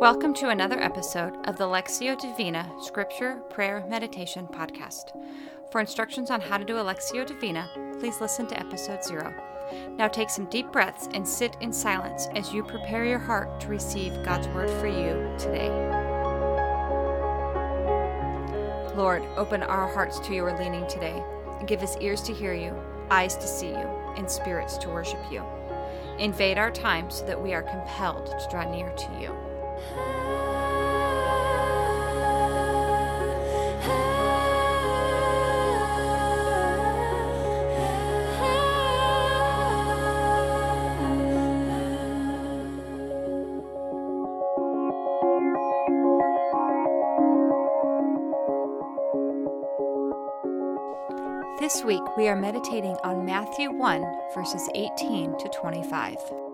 Welcome to another episode of the Lectio Divina Scripture, Prayer, Meditation podcast. For instructions on how to do a Lectio Divina, please listen to episode zero. Now take some deep breaths and sit in silence as you prepare your heart to receive God's word for you today. Lord, open our hearts to your leaning today and give us ears to hear you, eyes to see you, and spirits to worship you. Invade our time so that we are compelled to draw near to you. This week we are meditating on Matthew 1, verses 18 to 25.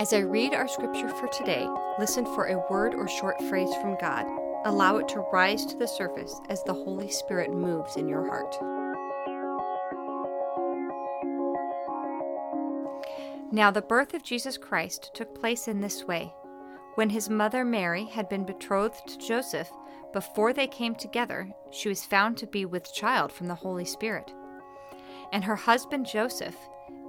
As I read our scripture for today, listen for a word or short phrase from God. Allow it to rise to the surface as the Holy Spirit moves in your heart. Now, the birth of Jesus Christ took place in this way. When his mother Mary had been betrothed to Joseph, before they came together, she was found to be with child from the Holy Spirit. And her husband Joseph,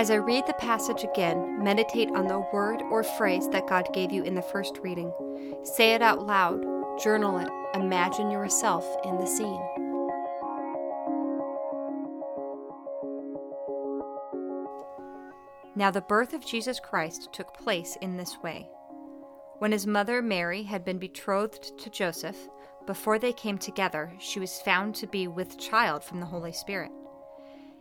As I read the passage again, meditate on the word or phrase that God gave you in the first reading. Say it out loud, journal it, imagine yourself in the scene. Now, the birth of Jesus Christ took place in this way. When his mother Mary had been betrothed to Joseph, before they came together, she was found to be with child from the Holy Spirit.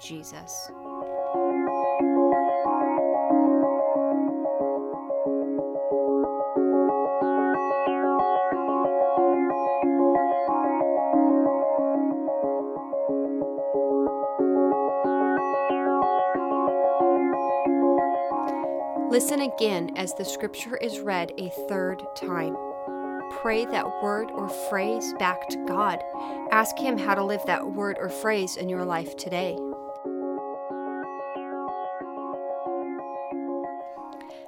Jesus. Listen again as the scripture is read a third time. Pray that word or phrase back to God. Ask Him how to live that word or phrase in your life today.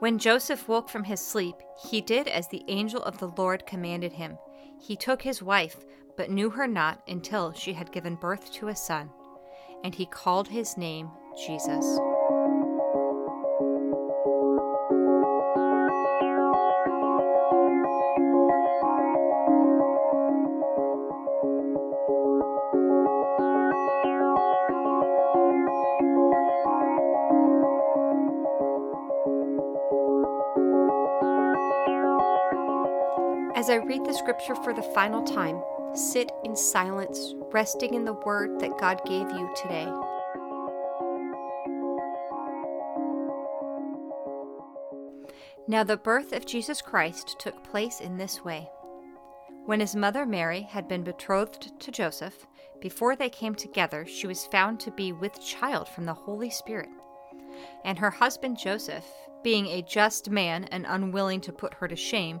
When Joseph woke from his sleep, he did as the angel of the Lord commanded him. He took his wife, but knew her not until she had given birth to a son, and he called his name Jesus. As I read the scripture for the final time, sit in silence, resting in the word that God gave you today. Now, the birth of Jesus Christ took place in this way. When his mother Mary had been betrothed to Joseph, before they came together, she was found to be with child from the Holy Spirit. And her husband Joseph, being a just man and unwilling to put her to shame,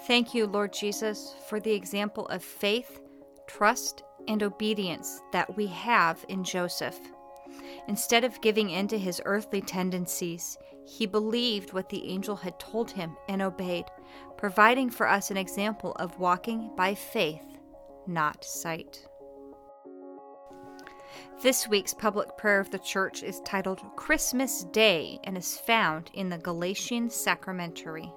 Thank you, Lord Jesus, for the example of faith, trust, and obedience that we have in Joseph. Instead of giving in to his earthly tendencies, he believed what the angel had told him and obeyed, providing for us an example of walking by faith, not sight. This week's public prayer of the church is titled Christmas Day and is found in the Gelasian Sacramentary.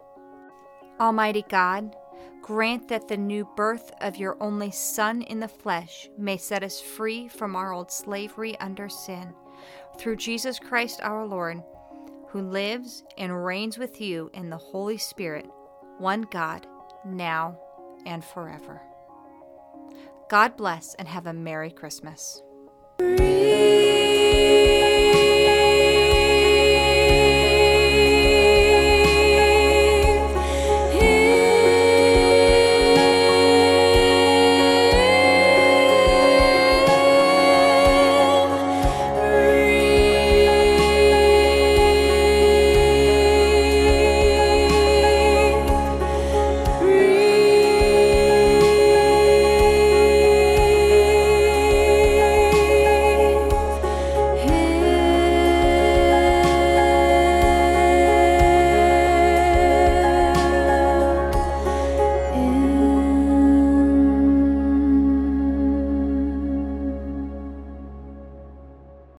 Almighty God, grant that the new birth of your only Son in the flesh may set us free from our old slavery under sin. Through Jesus Christ our Lord, who lives and reigns with you in the Holy Spirit, one God, now and forever. God bless and have a Merry Christmas.